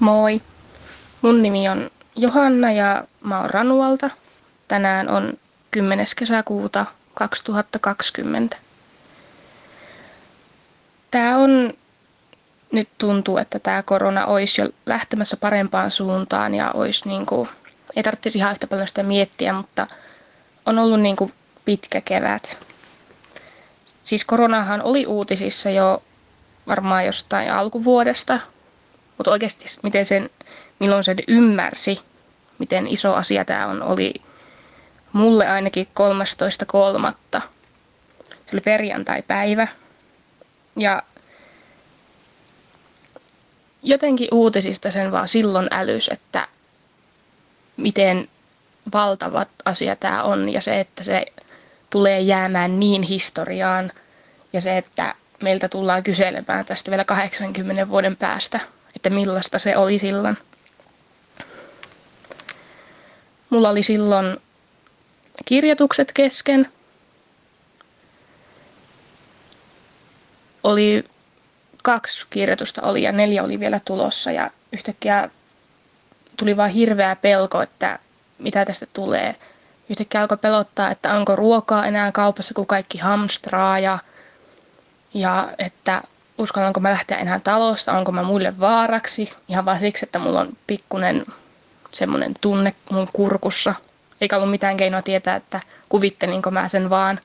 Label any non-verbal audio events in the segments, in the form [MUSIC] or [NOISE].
Moi. Mun nimi on Johanna ja mä oon Ranualta. Tänään on 10. kesäkuuta 2020. Tää on, nyt tuntuu, että tämä korona olisi jo lähtemässä parempaan suuntaan ja olisi niin kuin, ei tarvitsisi ihan yhtä paljon sitä miettiä, mutta on ollut niin kuin pitkä kevät. Siis koronahan oli uutisissa jo varmaan jostain alkuvuodesta, mutta oikeasti miten sen, milloin sen ymmärsi, miten iso asia tämä on, oli mulle ainakin 13.3. Se oli perjantai-päivä. Ja jotenkin uutisista sen vaan silloin älys, että miten valtavat asia tämä on ja se, että se tulee jäämään niin historiaan ja se, että meiltä tullaan kyselemään tästä vielä 80 vuoden päästä, että millaista se oli silloin. Mulla oli silloin kirjoitukset kesken. Oli kaksi kirjoitusta oli ja neljä oli vielä tulossa ja yhtäkkiä tuli vaan hirveä pelko, että mitä tästä tulee. Yhtäkkiä alkoi pelottaa, että onko ruokaa enää kaupassa, kun kaikki hamstraa ja, ja että uskallanko mä lähteä enää talosta, onko mä muille vaaraksi. Ihan vaan siksi, että mulla on pikkunen semmoinen tunne mun kurkussa. Eikä ollut mitään keinoa tietää, että kuvittelinko mä sen vaan.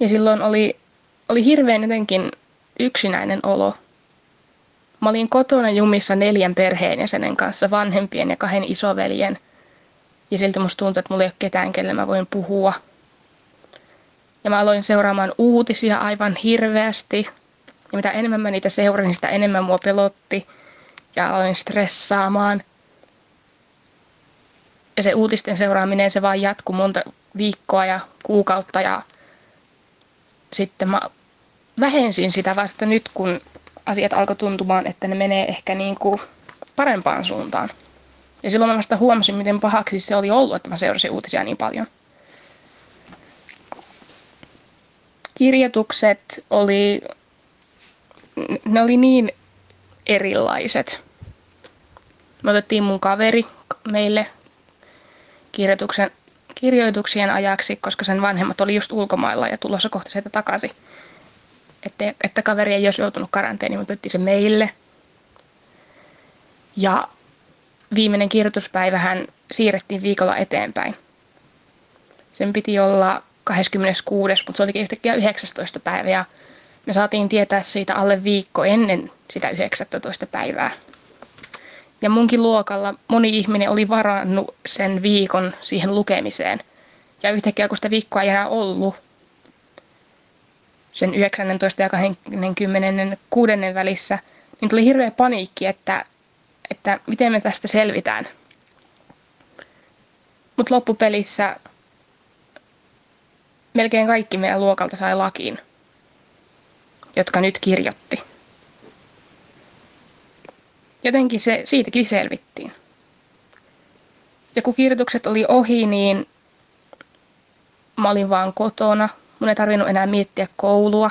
Ja silloin oli, oli hirveän jotenkin yksinäinen olo. Mä olin kotona jumissa neljän perheenjäsenen kanssa, vanhempien ja kahden isoveljen. Ja siltä musta tuntui, että mulla ei ole ketään, kelle mä voin puhua. Ja mä aloin seuraamaan uutisia aivan hirveästi. Ja mitä enemmän mä niitä seurasin, sitä enemmän mua pelotti. Ja aloin stressaamaan. Ja se uutisten seuraaminen, se vaan jatkuu monta viikkoa ja kuukautta. Ja sitten mä vähensin sitä vasta nyt, kun asiat alkoi tuntumaan, että ne menee ehkä niin kuin parempaan suuntaan. Ja silloin mä vasta huomasin, miten pahaksi se oli ollut, että mä seurasin uutisia niin paljon. Kirjoitukset oli, ne oli niin erilaiset. Me otettiin mun kaveri meille kirjoituksen, kirjoituksien ajaksi, koska sen vanhemmat oli just ulkomailla ja tulossa kohta sieltä takaisin että, että kaveri ei olisi joutunut karanteeniin, mutta otti se meille. Ja viimeinen kirjoituspäivä hän siirrettiin viikolla eteenpäin. Sen piti olla 26. mutta se olikin yhtäkkiä 19. päivä ja me saatiin tietää siitä alle viikko ennen sitä 19. päivää. Ja munkin luokalla moni ihminen oli varannut sen viikon siihen lukemiseen. Ja yhtäkkiä kun sitä viikkoa ei enää ollut, sen 19 ja 26 välissä, niin tuli hirveä paniikki, että, että miten me tästä selvitään. Mutta loppupelissä melkein kaikki meidän luokalta sai lakiin, jotka nyt kirjoitti. Jotenkin se, siitäkin selvittiin. Ja kun kirjoitukset oli ohi, niin mä olin vaan kotona – Mun ei tarvinnut enää miettiä koulua.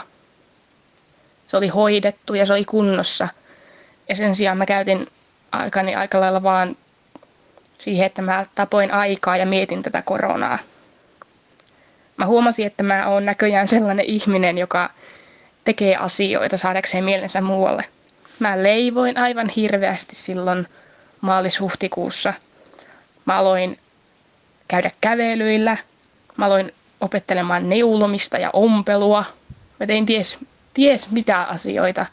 Se oli hoidettu ja se oli kunnossa. Ja sen sijaan mä käytin aikani aika lailla vaan siihen, että mä tapoin aikaa ja mietin tätä koronaa. Mä huomasin, että mä oon näköjään sellainen ihminen, joka tekee asioita saadakseen mielensä muualle. Mä leivoin aivan hirveästi silloin maalis-huhtikuussa. Mä aloin käydä kävelyillä. Mä aloin opettelemaan neulomista ja ompelua. Mä tein ties, ties mitä asioita.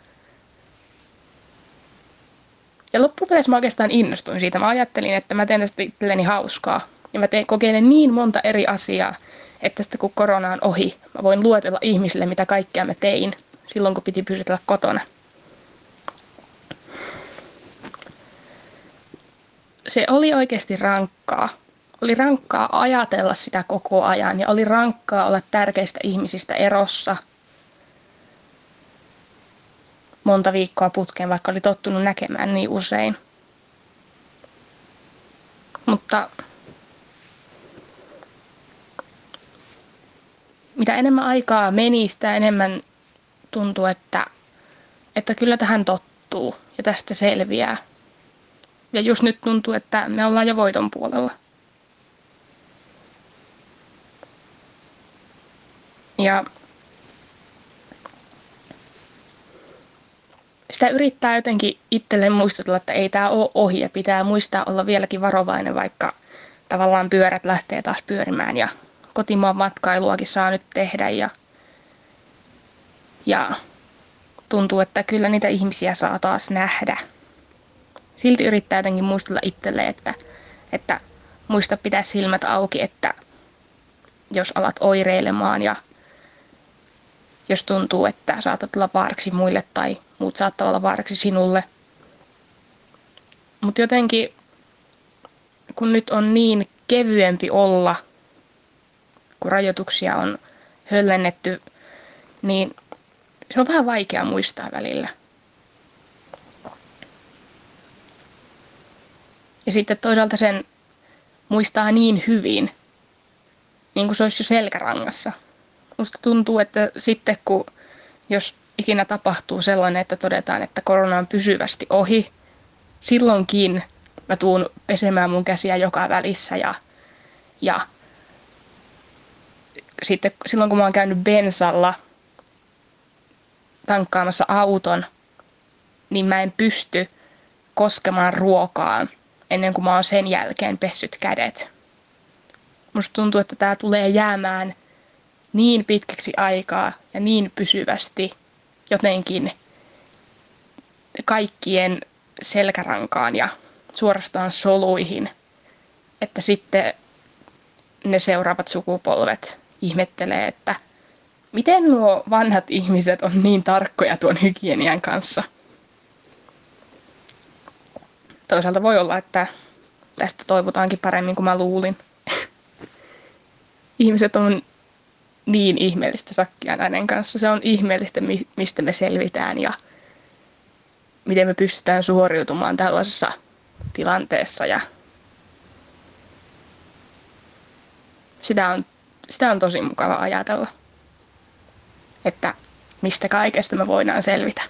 Ja loppupeleissä mä oikeastaan innostuin siitä. Mä ajattelin, että mä teen tästä itselleni hauskaa. Ja mä teen, kokeilen niin monta eri asiaa, että sitten kun korona on ohi, mä voin luetella ihmisille, mitä kaikkea mä tein silloin, kun piti pysytellä kotona. Se oli oikeasti rankkaa oli rankkaa ajatella sitä koko ajan ja oli rankkaa olla tärkeistä ihmisistä erossa monta viikkoa putkeen, vaikka oli tottunut näkemään niin usein. Mutta mitä enemmän aikaa meni, sitä enemmän tuntui, että, että kyllä tähän tottuu. ja tästä selviää. Ja just nyt tuntuu, että me ollaan jo voiton puolella. Ja sitä yrittää jotenkin itselleen muistutella, että ei tämä ole ohi ja pitää muistaa olla vieläkin varovainen, vaikka tavallaan pyörät lähtee taas pyörimään ja kotimaan matkailuakin saa nyt tehdä ja, ja tuntuu, että kyllä niitä ihmisiä saa taas nähdä. Silti yrittää jotenkin muistella itselle, että, että muista pitää silmät auki, että jos alat oireilemaan ja jos tuntuu, että saatat olla vaaraksi muille tai muut saattaa olla vaaraksi sinulle. Mutta jotenkin, kun nyt on niin kevyempi olla, kun rajoituksia on höllennetty, niin se on vähän vaikea muistaa välillä. Ja sitten toisaalta sen muistaa niin hyvin, niin kuin se olisi jo selkärangassa. Musta tuntuu, että sitten kun, jos ikinä tapahtuu sellainen, että todetaan, että korona on pysyvästi ohi, silloinkin mä tuun pesemään mun käsiä joka välissä ja, ja sitten silloin kun mä oon käynyt bensalla tankkaamassa auton, niin mä en pysty koskemaan ruokaan ennen kuin mä oon sen jälkeen pessyt kädet. Musta tuntuu, että tää tulee jäämään niin pitkäksi aikaa ja niin pysyvästi jotenkin kaikkien selkärankaan ja suorastaan soluihin, että sitten ne seuraavat sukupolvet ihmettelee, että miten nuo vanhat ihmiset on niin tarkkoja tuon hygienian kanssa. Toisaalta voi olla, että tästä toivutaankin paremmin kuin mä luulin. [LAUGHS] Ihmiset on niin ihmeellistä sakkia näiden kanssa. Se on ihmeellistä, mistä me selvitään ja miten me pystytään suoriutumaan tällaisessa tilanteessa. Ja sitä on, sitä on tosi mukava ajatella, että mistä kaikesta me voidaan selvitä.